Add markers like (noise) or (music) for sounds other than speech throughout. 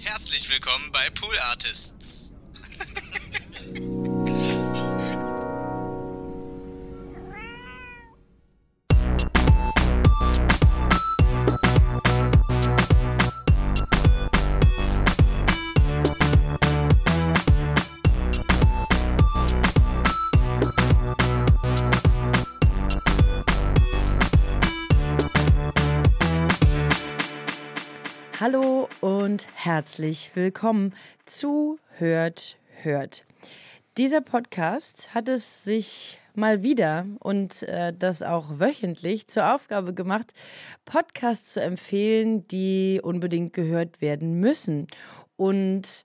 Herzlich willkommen bei Pool Artists. Hallo und herzlich willkommen zu Hört, Hört. Dieser Podcast hat es sich mal wieder und äh, das auch wöchentlich zur Aufgabe gemacht, Podcasts zu empfehlen, die unbedingt gehört werden müssen. Und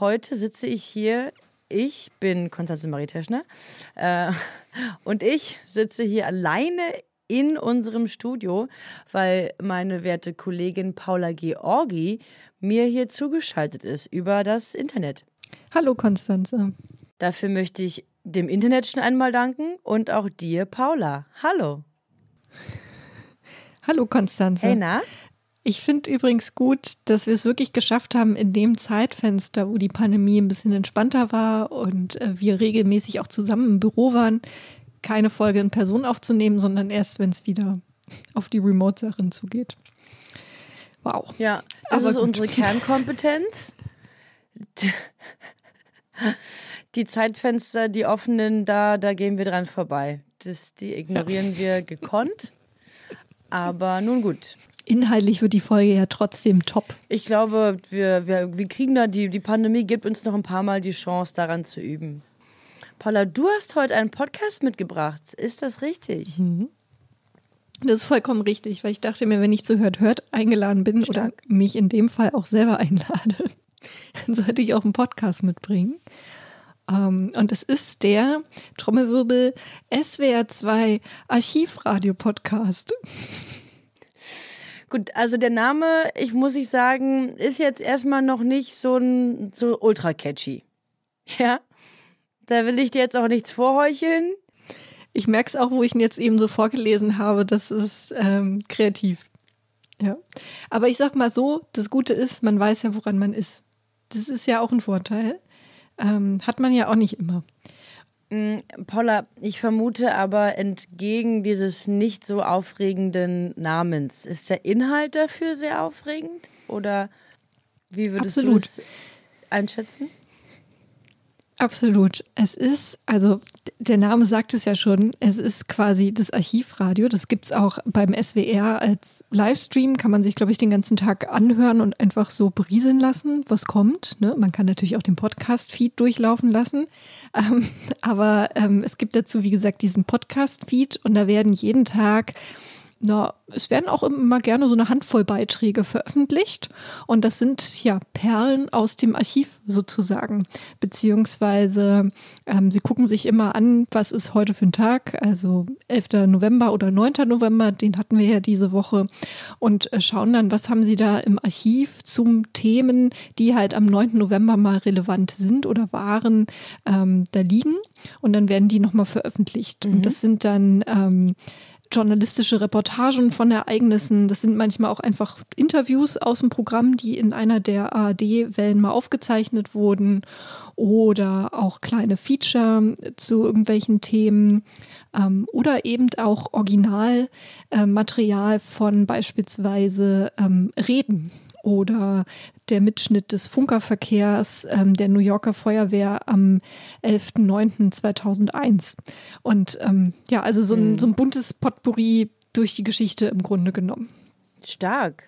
heute sitze ich hier. Ich bin Konstanze Marie Teschner äh, und ich sitze hier alleine in unserem Studio, weil meine werte Kollegin Paula Georgi mir hier zugeschaltet ist über das Internet. Hallo Konstanze. Dafür möchte ich dem Internet schon einmal danken und auch dir, Paula. Hallo. Hallo Konstanze. Hey, na? Ich finde übrigens gut, dass wir es wirklich geschafft haben, in dem Zeitfenster, wo die Pandemie ein bisschen entspannter war und äh, wir regelmäßig auch zusammen im Büro waren, keine Folge in Person aufzunehmen, sondern erst, wenn es wieder auf die Remote-Sachen zugeht. Wow. Ja, das Aber ist gut. unsere Kernkompetenz. Die Zeitfenster, die offenen, da, da gehen wir dran vorbei. Das, die ignorieren wir gekonnt. Aber nun gut. Inhaltlich wird die Folge ja trotzdem top. Ich glaube, wir, wir, wir kriegen da, die, die Pandemie gibt uns noch ein paar Mal die Chance, daran zu üben. Paula, du hast heute einen Podcast mitgebracht. Ist das richtig? Das ist vollkommen richtig, weil ich dachte mir, wenn ich zu Hört Hört eingeladen bin oder Stark. mich in dem Fall auch selber einlade, (laughs) dann sollte ich auch einen Podcast mitbringen. Ähm, und es ist der Trommelwirbel SWR 2 Archivradio-Podcast. Gut, also der Name, ich muss ich sagen, ist jetzt erstmal noch nicht so ein so ultra catchy. Ja? Da will ich dir jetzt auch nichts vorheucheln. Ich merke es auch, wo ich ihn jetzt eben so vorgelesen habe, das ist ähm, kreativ. Ja. Aber ich sag mal so, das Gute ist, man weiß ja, woran man ist. Das ist ja auch ein Vorteil. Ähm, hat man ja auch nicht immer. Mm, Paula, ich vermute aber entgegen dieses nicht so aufregenden Namens, ist der Inhalt dafür sehr aufregend? Oder wie würdest Absolut. du es einschätzen? Absolut. Es ist, also der Name sagt es ja schon, es ist quasi das Archivradio. Das gibt es auch beim SWR als Livestream, kann man sich, glaube ich, den ganzen Tag anhören und einfach so berieseln lassen, was kommt. Ne? Man kann natürlich auch den Podcast-Feed durchlaufen lassen. (laughs) Ähm, aber ähm, es gibt dazu, wie gesagt, diesen Podcast-Feed und da werden jeden Tag na, es werden auch immer gerne so eine Handvoll Beiträge veröffentlicht. Und das sind ja Perlen aus dem Archiv sozusagen. Beziehungsweise ähm, sie gucken sich immer an, was ist heute für ein Tag, also 11. November oder 9. November, den hatten wir ja diese Woche. Und äh, schauen dann, was haben sie da im Archiv zum Themen, die halt am 9. November mal relevant sind oder waren, ähm, da liegen. Und dann werden die nochmal veröffentlicht. Und das sind dann ähm, journalistische Reportagen von Ereignissen. Das sind manchmal auch einfach Interviews aus dem Programm, die in einer der ARD-Wellen mal aufgezeichnet wurden. Oder auch kleine Feature zu irgendwelchen Themen. Ähm, oder eben auch Originalmaterial von beispielsweise ähm, Reden oder der Mitschnitt des Funkerverkehrs ähm, der New Yorker Feuerwehr am 11.09.2001. Und ähm, ja, also so ein, so ein buntes Potpourri durch die Geschichte im Grunde genommen. Stark.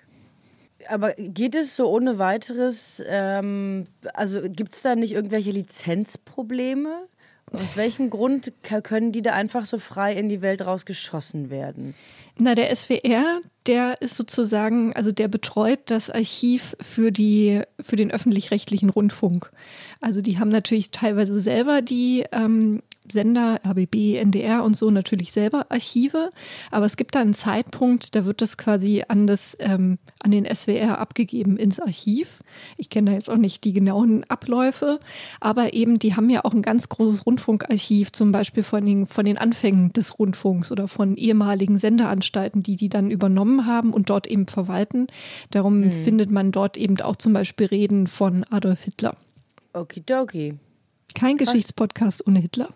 Aber geht es so ohne weiteres, ähm, also gibt es da nicht irgendwelche Lizenzprobleme? Aus welchem Grund können die da einfach so frei in die Welt rausgeschossen werden? Na, der SWR, der ist sozusagen, also der betreut das Archiv für die, für den öffentlich-rechtlichen Rundfunk. Also die haben natürlich teilweise selber die ähm, Sender, RBB, NDR und so natürlich selber Archive, aber es gibt da einen Zeitpunkt, da wird das quasi an, das, ähm, an den SWR abgegeben ins Archiv. Ich kenne da jetzt auch nicht die genauen Abläufe, aber eben, die haben ja auch ein ganz großes Rundfunkarchiv, zum Beispiel von den, von den Anfängen des Rundfunks oder von ehemaligen Senderanstalten, die die dann übernommen haben und dort eben verwalten. Darum mhm. findet man dort eben auch zum Beispiel Reden von Adolf Hitler. Okidoki. Kein Krass. Geschichtspodcast ohne Hitler.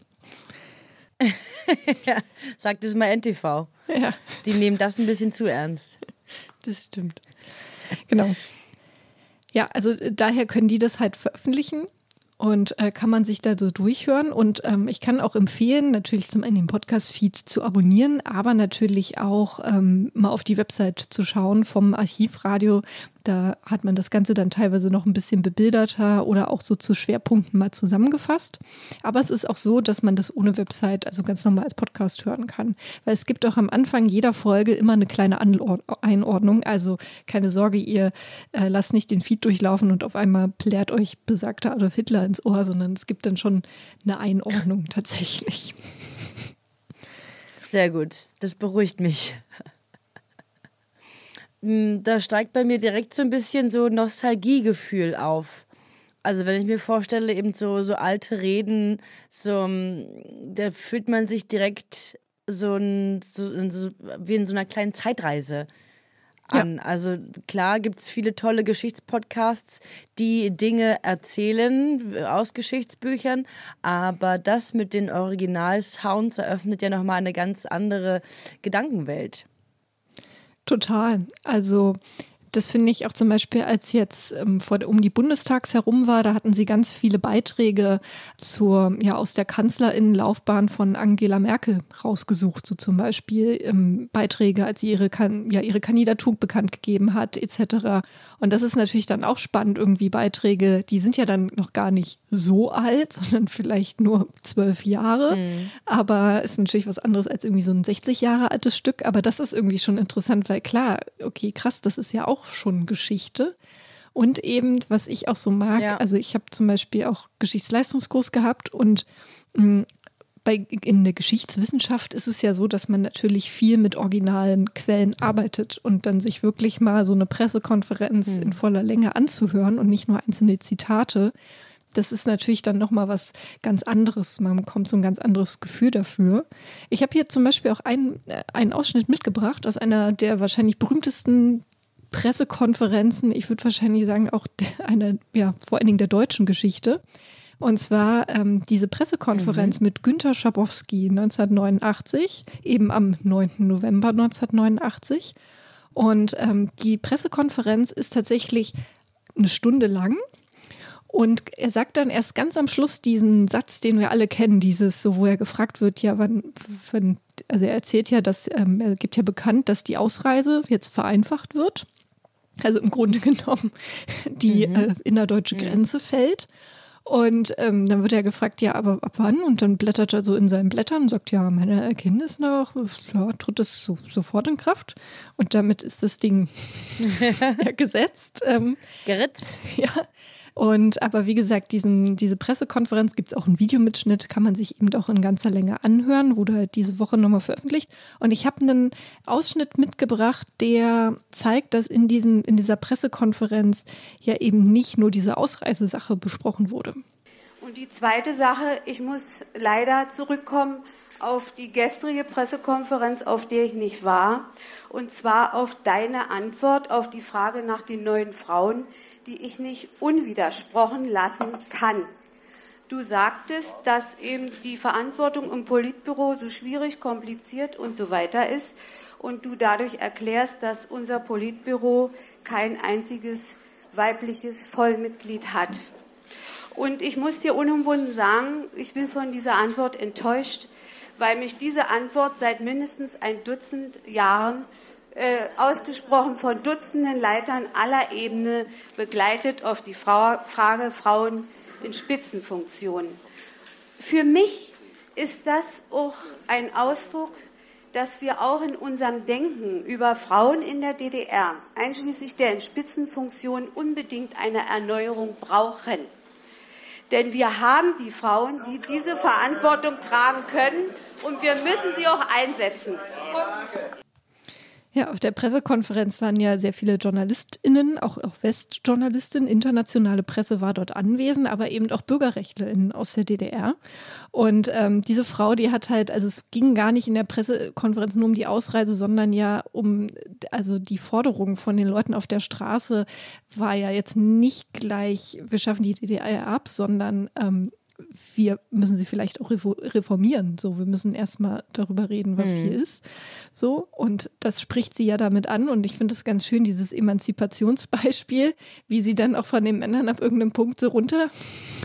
(laughs) ja, sagt es mal NTV. Ja. Die nehmen das ein bisschen zu ernst. Das stimmt. Genau. Ja, also äh, daher können die das halt veröffentlichen und äh, kann man sich da so durchhören. Und ähm, ich kann auch empfehlen, natürlich zum einen den Podcast-Feed zu abonnieren, aber natürlich auch ähm, mal auf die Website zu schauen vom Archivradio. Da hat man das Ganze dann teilweise noch ein bisschen bebilderter oder auch so zu Schwerpunkten mal zusammengefasst. Aber es ist auch so, dass man das ohne Website, also ganz normal als Podcast hören kann. Weil es gibt auch am Anfang jeder Folge immer eine kleine Einordnung. Also keine Sorge, ihr äh, lasst nicht den Feed durchlaufen und auf einmal plärt euch besagter Adolf Hitler ins Ohr, sondern es gibt dann schon eine Einordnung tatsächlich. Sehr gut, das beruhigt mich. Hm, da steigt bei mir direkt so ein bisschen so Nostalgiegefühl auf. Also wenn ich mir vorstelle, eben so, so alte Reden, so, hm, da fühlt man sich direkt so, ein, so, so wie in so einer kleinen Zeitreise an. Ja. Also klar gibt es viele tolle Geschichtspodcasts, die Dinge erzählen aus Geschichtsbüchern, aber das mit den Original-Sounds eröffnet ja nochmal eine ganz andere Gedankenwelt. Total. Also das finde ich auch zum Beispiel, als jetzt ähm, vor, um die Bundestags herum war, da hatten sie ganz viele Beiträge zur, ja, aus der Kanzlerinnenlaufbahn von Angela Merkel rausgesucht, so zum Beispiel ähm, Beiträge, als sie ihre, ja, ihre Kandidatur bekannt gegeben hat, etc. Und das ist natürlich dann auch spannend, irgendwie Beiträge, die sind ja dann noch gar nicht so alt, (laughs) sondern vielleicht nur zwölf Jahre, mhm. aber ist natürlich was anderes als irgendwie so ein 60 Jahre altes Stück, aber das ist irgendwie schon interessant, weil klar, okay, krass, das ist ja auch auch schon Geschichte. Und eben, was ich auch so mag, ja. also ich habe zum Beispiel auch Geschichtsleistungskurs gehabt und mh, mm, bei, in der Geschichtswissenschaft ist es ja so, dass man natürlich viel mit originalen Quellen arbeitet und dann sich wirklich mal so eine Pressekonferenz hm. in voller Länge anzuhören und nicht nur einzelne Zitate. Das ist natürlich dann nochmal was ganz anderes. Man bekommt so ein ganz anderes Gefühl dafür. Ich habe hier zum Beispiel auch einen, äh, einen Ausschnitt mitgebracht aus einer der wahrscheinlich berühmtesten Pressekonferenzen, ich würde wahrscheinlich sagen, auch eine, ja, vor allen Dingen der deutschen Geschichte. Und zwar ähm, diese Pressekonferenz mhm. mit Günter Schabowski 1989, eben am 9. November 1989. Und ähm, die Pressekonferenz ist tatsächlich eine Stunde lang. Und er sagt dann erst ganz am Schluss diesen Satz, den wir alle kennen, dieses, so wo er gefragt wird, ja, wann, wann also er erzählt ja, dass ähm, er gibt ja bekannt, dass die Ausreise jetzt vereinfacht wird also im Grunde (laughs) genommen die mhm. äh, innerdeutsche Grenze fällt. Und ähm, dann wird er gefragt, ja, aber ab wann? Und dann blättert er so in seinen Blättern und sagt, ja, meine Erkenntnis nach, ja, tritt es so, sofort in Kraft. Und damit ist das Ding (laughs) (laughs) ja, gesetzt. Ähm, Geritzt. Ja. Und aber wie gesagt, diesen, diese Pressekonferenz gibt es auch einen Videomitschnitt, kann man sich eben doch in ganzer Länge anhören, wurde halt diese Woche nochmal veröffentlicht. Und ich habe einen Ausschnitt mitgebracht, der zeigt, dass in, diesen, in dieser Pressekonferenz ja eben nicht nur diese Ausreisesache besprochen wurde. Und die zweite Sache, ich muss leider zurückkommen auf die gestrige Pressekonferenz, auf der ich nicht war, und zwar auf deine Antwort auf die Frage nach den neuen Frauen die ich nicht unwidersprochen lassen kann. Du sagtest, dass eben die Verantwortung im Politbüro so schwierig, kompliziert und so weiter ist und du dadurch erklärst, dass unser Politbüro kein einziges weibliches Vollmitglied hat. Und ich muss dir unumwunden sagen, ich bin von dieser Antwort enttäuscht, weil mich diese Antwort seit mindestens ein Dutzend Jahren äh, ausgesprochen von Dutzenden Leitern aller Ebene begleitet auf die Frau, Frage Frauen in Spitzenfunktionen. Für mich ist das auch ein Ausdruck, dass wir auch in unserem Denken über Frauen in der DDR, einschließlich der in Spitzenfunktionen, unbedingt eine Erneuerung brauchen. Denn wir haben die Frauen, die diese Verantwortung tragen können und wir müssen sie auch einsetzen. Ja, auf der Pressekonferenz waren ja sehr viele JournalistInnen, auch, auch Westjournalistinnen, internationale Presse war dort anwesend, aber eben auch BürgerrechtlerInnen aus der DDR. Und ähm, diese Frau, die hat halt, also es ging gar nicht in der Pressekonferenz nur um die Ausreise, sondern ja um, also die Forderung von den Leuten auf der Straße war ja jetzt nicht gleich, wir schaffen die DDR ab, sondern ähm, wir müssen sie vielleicht auch reformieren. So, wir müssen erstmal darüber reden, was mhm. hier ist. So, und das spricht sie ja damit an. Und ich finde es ganz schön, dieses Emanzipationsbeispiel, wie sie dann auch von den Männern ab irgendeinem Punkt so runter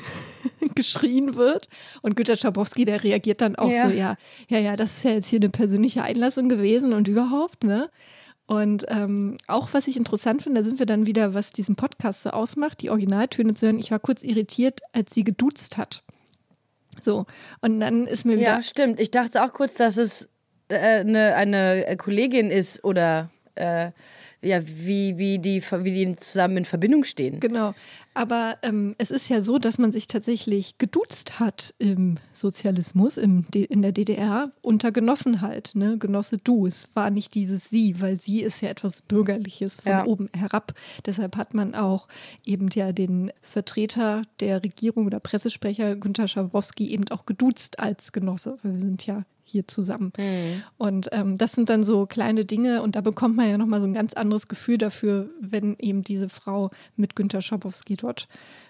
(laughs) geschrien wird. Und Günter Schabowski, der reagiert dann auch ja. so, ja, ja, ja, das ist ja jetzt hier eine persönliche Einlassung gewesen und überhaupt, ne? Und ähm, auch was ich interessant finde, da sind wir dann wieder, was diesen Podcast so ausmacht, die Originaltöne zu hören. Ich war kurz irritiert, als sie geduzt hat. So, und dann ist mir wieder. Ja, stimmt. Ich dachte auch kurz, dass es äh, eine, eine Kollegin ist oder äh, ja, wie, wie, die, wie die zusammen in Verbindung stehen. Genau. Aber ähm, es ist ja so, dass man sich tatsächlich geduzt hat im Sozialismus, im, in der DDR, unter Genossen halt. Ne? Genosse du. Es war nicht dieses Sie, weil Sie ist ja etwas Bürgerliches von ja. oben herab. Deshalb hat man auch eben ja den Vertreter der Regierung oder Pressesprecher Günter Schabowski eben auch geduzt als Genosse, weil wir sind ja hier zusammen. Mhm. Und ähm, das sind dann so kleine Dinge und da bekommt man ja nochmal so ein ganz anderes Gefühl dafür, wenn eben diese Frau mit Günter Schabowski dort,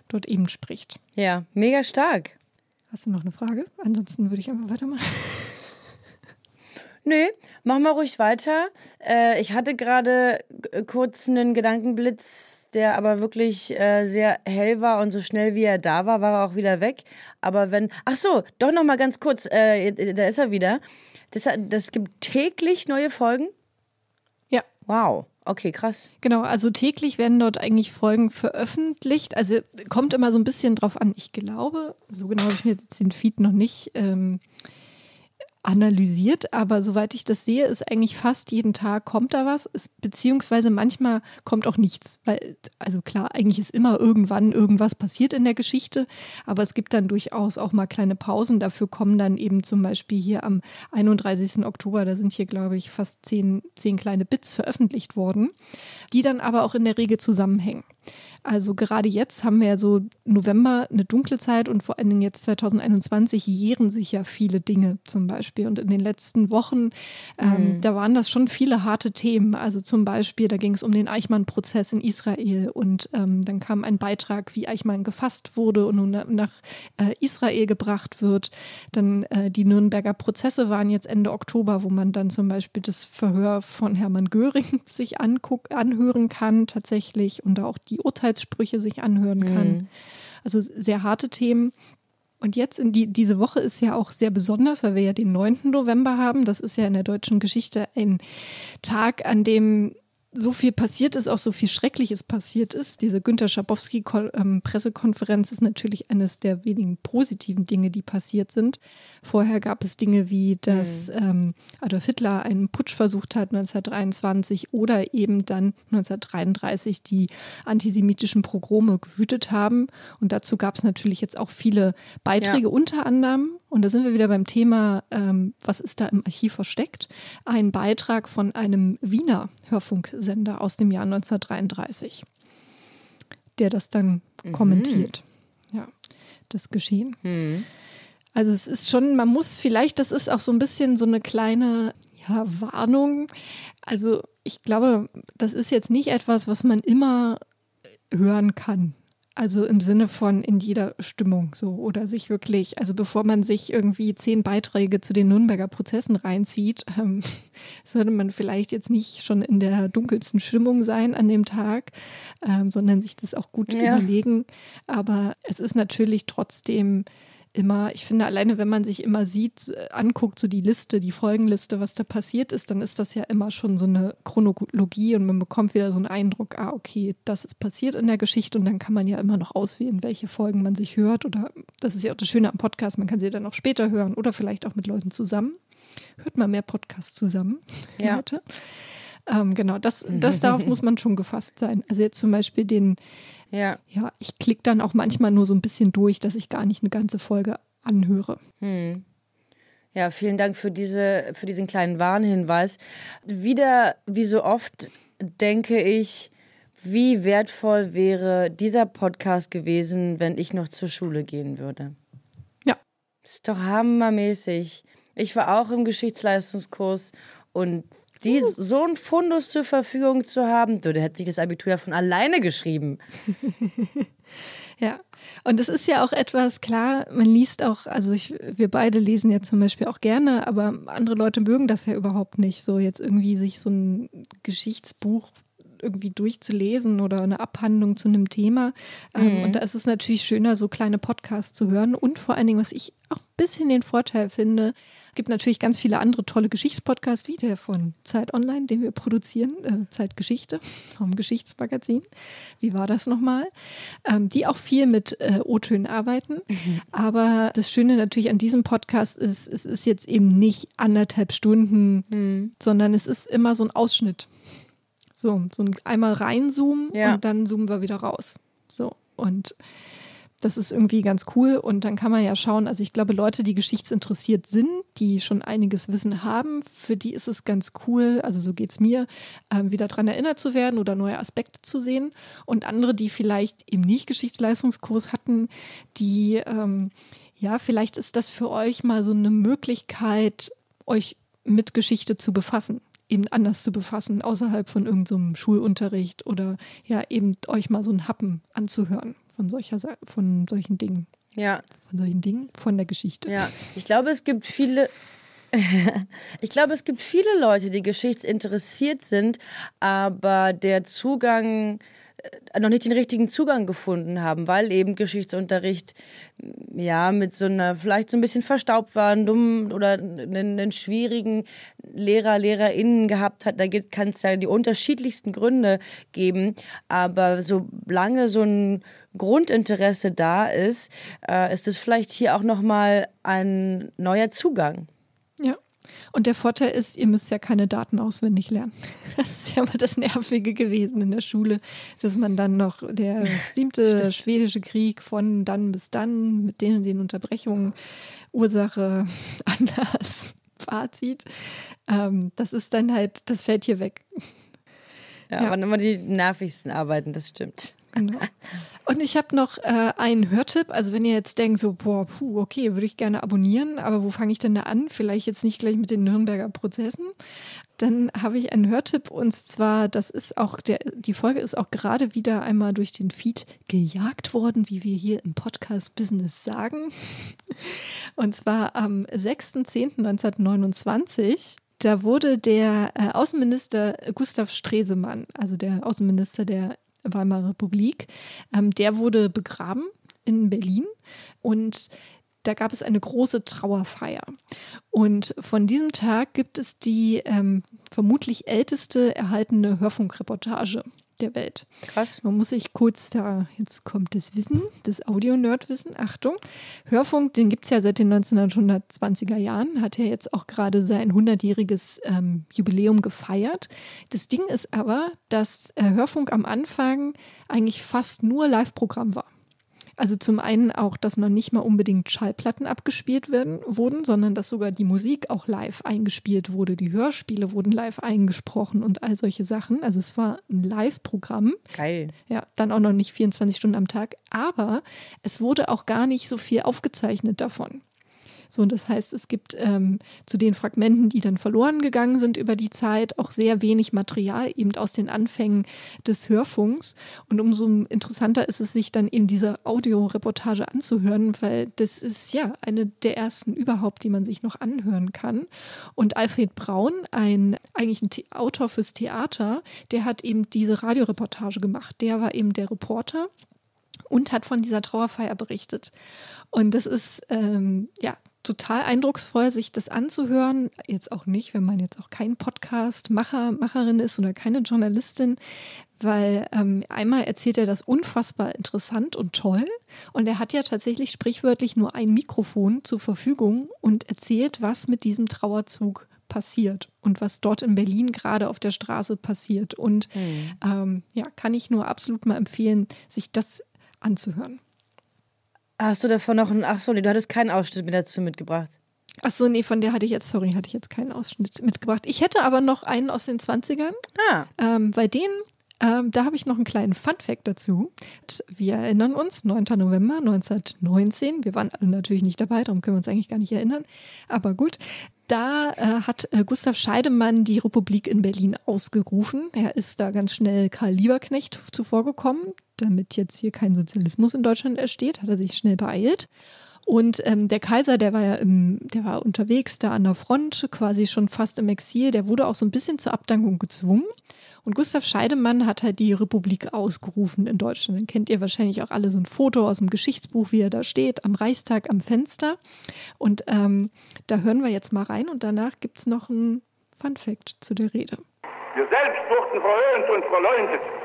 dort eben spricht. Ja, mega stark. Hast du noch eine Frage? Ansonsten würde ich einfach weitermachen. (laughs) Nö, mach mal ruhig weiter. Äh, ich hatte gerade kurz einen Gedankenblitz, der aber wirklich äh, sehr hell war und so schnell wie er da war, war er auch wieder weg. Aber wenn, ach so, doch noch mal ganz kurz, äh, da ist er wieder. Das, das gibt täglich neue Folgen? Ja. Wow. Okay, krass. Genau, also täglich werden dort eigentlich Folgen veröffentlicht. Also kommt immer so ein bisschen drauf an. Ich glaube, so genau habe ich mir jetzt den Feed noch nicht ähm, analysiert, aber soweit ich das sehe, ist eigentlich fast jeden Tag kommt da was, ist, beziehungsweise manchmal kommt auch nichts, weil, also klar, eigentlich ist immer irgendwann irgendwas passiert in der Geschichte, aber es gibt dann durchaus auch mal kleine Pausen, dafür kommen dann eben zum Beispiel hier am 31. Oktober, da sind hier, glaube ich, fast zehn, zehn kleine Bits veröffentlicht worden, die dann aber auch in der Regel zusammenhängen. Also gerade jetzt haben wir ja so November eine dunkle Zeit und vor allen Dingen jetzt 2021 jähren sich ja viele Dinge zum Beispiel. Und in den letzten Wochen, ähm, mhm. da waren das schon viele harte Themen. Also zum Beispiel, da ging es um den Eichmann-Prozess in Israel und ähm, dann kam ein Beitrag, wie Eichmann gefasst wurde und nun nach äh, Israel gebracht wird. Dann äh, die Nürnberger Prozesse waren jetzt Ende Oktober, wo man dann zum Beispiel das Verhör von Hermann Göring (laughs) sich anguck, anhören kann tatsächlich und auch die Urteils Weisheitssprüche sich anhören kann. Mhm. Also sehr harte Themen. Und jetzt in die, diese Woche ist ja auch sehr besonders, weil wir ja den 9. November haben. Das ist ja in der deutschen Geschichte ein Tag, an dem so viel passiert ist, auch so viel Schreckliches passiert ist. Diese Günter Schabowski-Pressekonferenz ist natürlich eines der wenigen positiven Dinge, die passiert sind. Vorher gab es Dinge wie, dass mhm. ähm, Adolf Hitler einen Putsch versucht hat 1923 oder eben dann 1933 die antisemitischen Progrome gewütet haben. Und dazu gab es natürlich jetzt auch viele Beiträge, ja. unter anderem und da sind wir wieder beim Thema, ähm, was ist da im Archiv versteckt? Ein Beitrag von einem Wiener Hörfunksender aus dem Jahr 1933, der das dann mhm. kommentiert. Ja, das Geschehen. Mhm. Also es ist schon, man muss vielleicht, das ist auch so ein bisschen so eine kleine ja, Warnung. Also ich glaube, das ist jetzt nicht etwas, was man immer hören kann. Also im Sinne von in jeder Stimmung so oder sich wirklich, also bevor man sich irgendwie zehn Beiträge zu den Nürnberger Prozessen reinzieht, (laughs) ähm, sollte man vielleicht jetzt nicht schon in der dunkelsten Stimmung sein an dem Tag, ähm, sondern sich das auch gut ja. überlegen. Aber es ist natürlich trotzdem immer, ich finde, alleine wenn man sich immer sieht, äh, anguckt, so die Liste, die Folgenliste, was da passiert ist, dann ist das ja immer schon so eine Chronologie und man bekommt wieder so einen Eindruck, ah, okay, das ist passiert in der Geschichte und dann kann man ja immer noch auswählen, welche Folgen man sich hört oder das ist ja auch das Schöne am Podcast, man kann sie dann auch später hören oder vielleicht auch mit Leuten zusammen. Hört mal mehr Podcasts zusammen, (laughs) ja. Leute. Ähm, genau, das, das (laughs) darauf muss man schon gefasst sein. Also jetzt zum Beispiel den Ja. Ja, ich klicke dann auch manchmal nur so ein bisschen durch, dass ich gar nicht eine ganze Folge anhöre. Hm. Ja, vielen Dank für, diese, für diesen kleinen Warnhinweis. Wieder, wie so oft, denke ich, wie wertvoll wäre dieser Podcast gewesen, wenn ich noch zur Schule gehen würde. Ja. Ist doch hammermäßig. Ich war auch im Geschichtsleistungskurs und die, so ein Fundus zur Verfügung zu haben, du, der hätte sich das Abitur ja von alleine geschrieben. (laughs) Ja, und es ist ja auch etwas, klar, man liest auch, also ich, wir beide lesen ja zum Beispiel auch gerne, aber andere Leute mögen das ja überhaupt nicht, so jetzt irgendwie sich so ein Geschichtsbuch irgendwie durchzulesen oder eine Abhandlung zu einem Thema. Ähm, Mhm. Und da ist es natürlich schöner, so kleine Podcasts zu hören. Und vor allen Dingen, was ich auch ein bisschen den Vorteil finde, gibt natürlich ganz viele andere tolle Geschichtspodcasts, wie der von Zeit Online, den wir produzieren, äh, Zeitgeschichte vom Geschichtsmagazin. Wie war das nochmal? Ähm, die auch viel mit äh, O-Tönen arbeiten. Aber das Schöne natürlich an diesem Podcast ist, es ist jetzt eben nicht anderthalb Stunden, sondern es ist immer so ein Ausschnitt. So, so ein einmal reinzoomen Ja. und dann zoomen wir wieder raus. So. Und das ist irgendwie ganz cool. Und dann kann man ja schauen, also ich glaube, Leute, die geschichtsinteressiert sind, die schon einiges Wissen haben, für die ist es ganz cool, also so geht es mir, ähm, wieder daran erinnert zu werden oder neue Aspekte zu sehen. Und andere, die vielleicht eben nicht Geschichtsleistungskurs hatten, die, ähm, ja, vielleicht ist das für euch mal so eine Möglichkeit, euch mit Geschichte zu befassen eben anders zu befassen, außerhalb von irgendeinem Schulunterricht oder ja, eben euch mal so ein Happen anzuhören von solcher von solchen Dingen. Ja, Von solchen Dingen, von der Geschichte. ja. Ich glaube, es gibt viele. (laughs) Ich glaube, es gibt viele Leute, die geschichtsinteressiert sind, aber der Zugang noch nicht den richtigen Zugang gefunden haben, weil eben Geschichtsunterricht ja mit so einer vielleicht so ein bisschen verstaubt war, einen dummen oder einen, einen schwierigen Lehrer, LehrerInnen gehabt hat. Da kann es ja die unterschiedlichsten Gründe geben, aber solange so ein Grundinteresse da ist, äh, ist es vielleicht hier auch nochmal ein neuer Zugang. Und der Vorteil ist, ihr müsst ja keine Daten auswendig lernen. (laughs) Das ist ja immer das Nervige gewesen in der Schule, dass man dann noch der siebte (laughs) schwedische Krieg von dann bis dann mit den und den Unterbrechungen, Ursache (laughs) anders, Fazit. Ähm, das ist dann halt, das fällt hier weg. Ja, Ja. waren immer die nervigsten Arbeiten, das stimmt. Genau. Und ich habe noch äh, einen Hörtipp. Also wenn ihr jetzt denkt, so, boah, puh, okay, würde ich gerne abonnieren, aber wo fange ich denn da an? Vielleicht jetzt nicht gleich mit den Nürnberger Prozessen. Dann habe ich einen Hörtipp und zwar, das ist auch, der, die Folge ist auch gerade wieder einmal durch den Feed gejagt worden, wie wir hier im Podcast-Business sagen. Und zwar am 6.10.1929 da wurde der äh, Außenminister Gustav Stresemann, also der Außenminister der Weimarer Republik, ähm, der wurde begraben in Berlin und da gab es eine große Trauerfeier. Und von diesem Tag gibt es die ähm, vermutlich älteste erhaltene Hörfunkreportage der Welt. Krass. Man muss sich kurz da, jetzt kommt das Wissen, das Audio-Nerd-Wissen, Achtung. Hörfunk, den gibt es ja seit den 1920er Jahren, hat ja jetzt auch gerade sein 100-jähriges ähm, Jubiläum gefeiert. Das Ding ist aber, dass äh, Hörfunk am Anfang eigentlich fast nur Live-Programm war. Also zum einen auch, dass noch nicht mal unbedingt Schallplatten abgespielt werden, wurden, sondern dass sogar die Musik auch live eingespielt wurde. Die Hörspiele wurden live eingesprochen und all solche Sachen. Also es war ein Live-Programm. Geil. Ja, dann auch noch nicht 24 Stunden am Tag. Aber es wurde auch gar nicht so viel aufgezeichnet davon. So, das heißt, es gibt ähm, zu den Fragmenten, die dann verloren gegangen sind über die Zeit, auch sehr wenig Material eben aus den Anfängen des Hörfunks. Und umso interessanter ist es, sich dann eben diese Audioreportage anzuhören, weil das ist ja eine der ersten überhaupt, die man sich noch anhören kann. Und Alfred Braun, ein eigentlich ein The Autor fürs Theater, der hat eben diese Radioreportage gemacht. Der war eben der Reporter und hat von dieser Trauerfeier berichtet. Und das ist ähm, ja total eindrucksvoll, sich das anzuhören. Jetzt auch nicht, wenn man jetzt auch kein Podcast-Macher, Macherin ist oder keine Journalistin, weil ähm, einmal erzählt er das unfassbar interessant und toll und er hat ja tatsächlich sprichwörtlich nur ein Mikrofon zur Verfügung und erzählt, was mit diesem Trauerzug passiert und was dort in Berlin gerade auf der Straße passiert. Und Hm. ähm, ja, kann ich nur absolut mal empfehlen, sich das anzuhören. Hast du davon noch einen, ach so, nee, du hattest keinen Ausschnitt mit dazu mitgebracht. Ach so, nee, von der hatte ich jetzt, sorry, hatte ich jetzt keinen Ausschnitt mitgebracht. Ich hätte aber noch einen aus den 20ern. Ah, Ähm, bei denen, ähm, da habe ich noch einen kleinen Fun-Fact dazu. Wir erinnern uns, 9. November 1919. Wir waren alle natürlich nicht dabei, darum können wir uns eigentlich gar nicht erinnern. Aber gut, da äh, hat äh, Gustav Scheidemann die Republik in Berlin ausgerufen. Er ist da ganz schnell Karl Lieberknecht zuvorgekommen, damit jetzt hier kein Sozialismus in Deutschland entsteht, hat er sich schnell beeilt. Und ähm, der Kaiser, der war ja im, der war unterwegs da an der Front, quasi schon fast im Exil, der wurde auch so ein bisschen zur Abdankung gezwungen. Und Gustav Scheidemann hat halt die Republik ausgerufen in Deutschland. Dann kennt ihr wahrscheinlich auch alle so ein Foto aus dem Geschichtsbuch, wie er da steht, am Reichstag am Fenster. Und ähm, da hören wir jetzt mal rein und danach gibt es noch ein Fun Fact zu der Rede. Wir selbst wurden verhöhnt und verleumdet.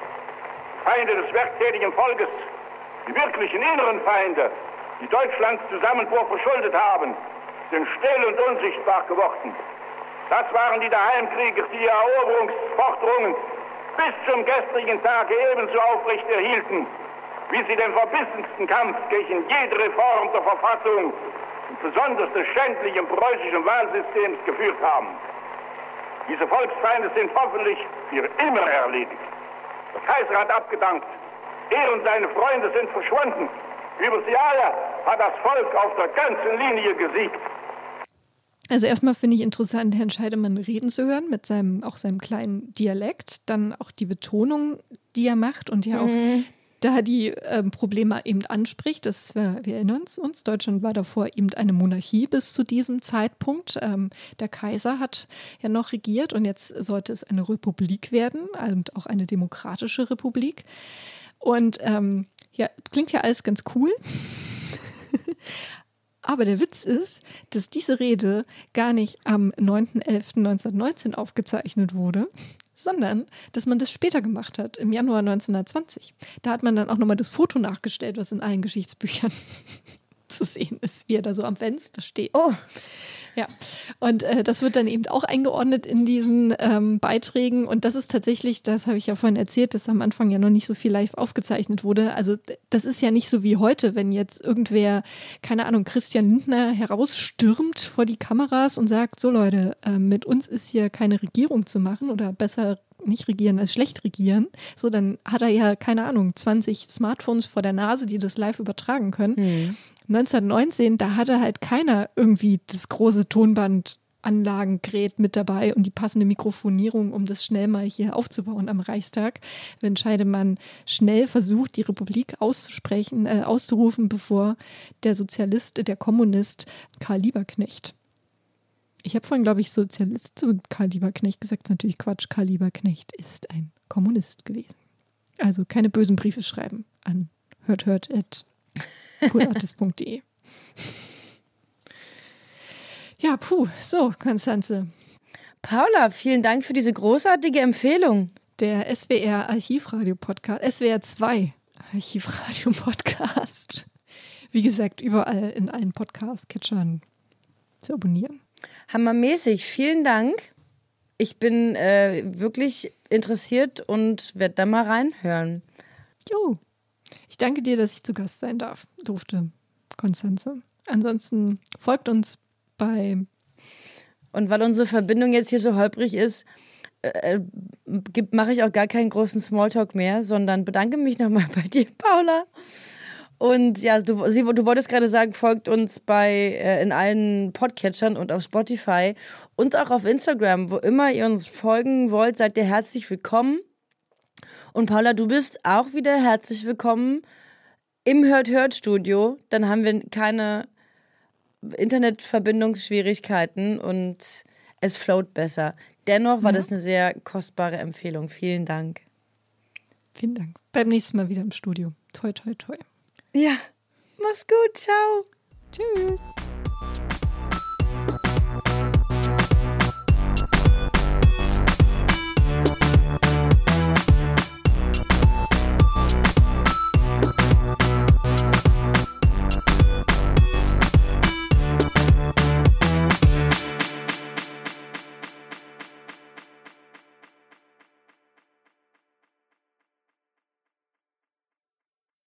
Feinde des werktätigen Volkes, die wirklichen inneren Feinde, die Deutschlands Zusammenbruch verschuldet haben, sind still und unsichtbar geworden. Das waren die Daheimkrieger, die ihr Eroberungsforderungen bis zum gestrigen Tage ebenso aufrecht erhielten, wie sie den verbissensten Kampf gegen jede Reform der Verfassung und besonders des schändlichen preußischen Wahlsystems geführt haben. Diese Volksfeinde sind hoffentlich für immer erledigt. Der Kaiser hat abgedankt. Er und seine Freunde sind verschwunden. Über sie alle hat das Volk auf der ganzen Linie gesiegt. Also erstmal finde ich interessant, Herrn Scheidemann reden zu hören mit seinem auch seinem kleinen Dialekt, dann auch die Betonung, die er macht und ja auch da die ähm, Probleme eben anspricht. Das, äh, wir erinnern uns, Deutschland war davor eben eine Monarchie bis zu diesem Zeitpunkt. Ähm, der Kaiser hat ja noch regiert und jetzt sollte es eine Republik werden und auch eine demokratische Republik. Und ähm, ja, klingt ja alles ganz cool. (laughs) Aber der Witz ist, dass diese Rede gar nicht am 9.11.1919 aufgezeichnet wurde, sondern dass man das später gemacht hat, im Januar 1920. Da hat man dann auch nochmal das Foto nachgestellt, was in allen Geschichtsbüchern zu sehen ist, wie er da so am Fenster steht. oh, Ja, und äh, das wird dann eben auch eingeordnet in diesen ähm, Beiträgen. Und das ist tatsächlich, das habe ich ja vorhin erzählt, dass am Anfang ja noch nicht so viel live aufgezeichnet wurde. Also das ist ja nicht so wie heute, wenn jetzt irgendwer, keine Ahnung, Christian Lindner herausstürmt vor die Kameras und sagt, so Leute, äh, mit uns ist hier keine Regierung zu machen oder besser nicht regieren als schlecht regieren. So, dann hat er ja, keine Ahnung, 20 Smartphones vor der Nase, die das live übertragen können. 1919, da hatte halt keiner irgendwie das große Tonbandanlagengerät mit dabei und die passende Mikrofonierung, um das schnell mal hier aufzubauen am Reichstag. Wenn Scheidemann schnell versucht, die Republik auszusprechen, äh, auszurufen, bevor der Sozialist, der Kommunist Karl Lieberknecht ich habe vorhin, glaube ich, Sozialist zu Karl Lieberknecht gesagt. Das ist natürlich Quatsch. Karl Lieberknecht ist ein Kommunist gewesen. Also keine bösen Briefe schreiben an hörthört.poolartist.de. (laughs) ja, puh. So, Konstanze. Paula, vielen Dank für diese großartige Empfehlung. Der SWR Archivradio Podcast, SWR 2 Archivradio Podcast. Wie gesagt, überall in allen Podcast-Catchern zu abonnieren. Hammermäßig, vielen Dank. Ich bin äh, wirklich interessiert und werde da mal reinhören. Jo. Ich danke dir, dass ich zu Gast sein darf, durfte, Konstanze. Ansonsten folgt uns bei Und weil unsere Verbindung jetzt hier so holprig ist, äh, mache ich auch gar keinen großen Smalltalk mehr, sondern bedanke mich nochmal (laughs) bei dir, Paula. Und ja, du, sie, du wolltest gerade sagen, folgt uns bei äh, in allen Podcatchern und auf Spotify und auch auf Instagram, wo immer ihr uns folgen wollt, seid ihr herzlich willkommen. Und Paula, du bist auch wieder herzlich willkommen im Hört-Hört-Studio. Dann haben wir keine Internetverbindungsschwierigkeiten und es float besser. Dennoch war das eine sehr kostbare Empfehlung. Vielen Dank. Vielen Dank. Beim nächsten Mal wieder im Studio. Toi, toi, toi. Ja, mach's gut. Ciao. Tschüss.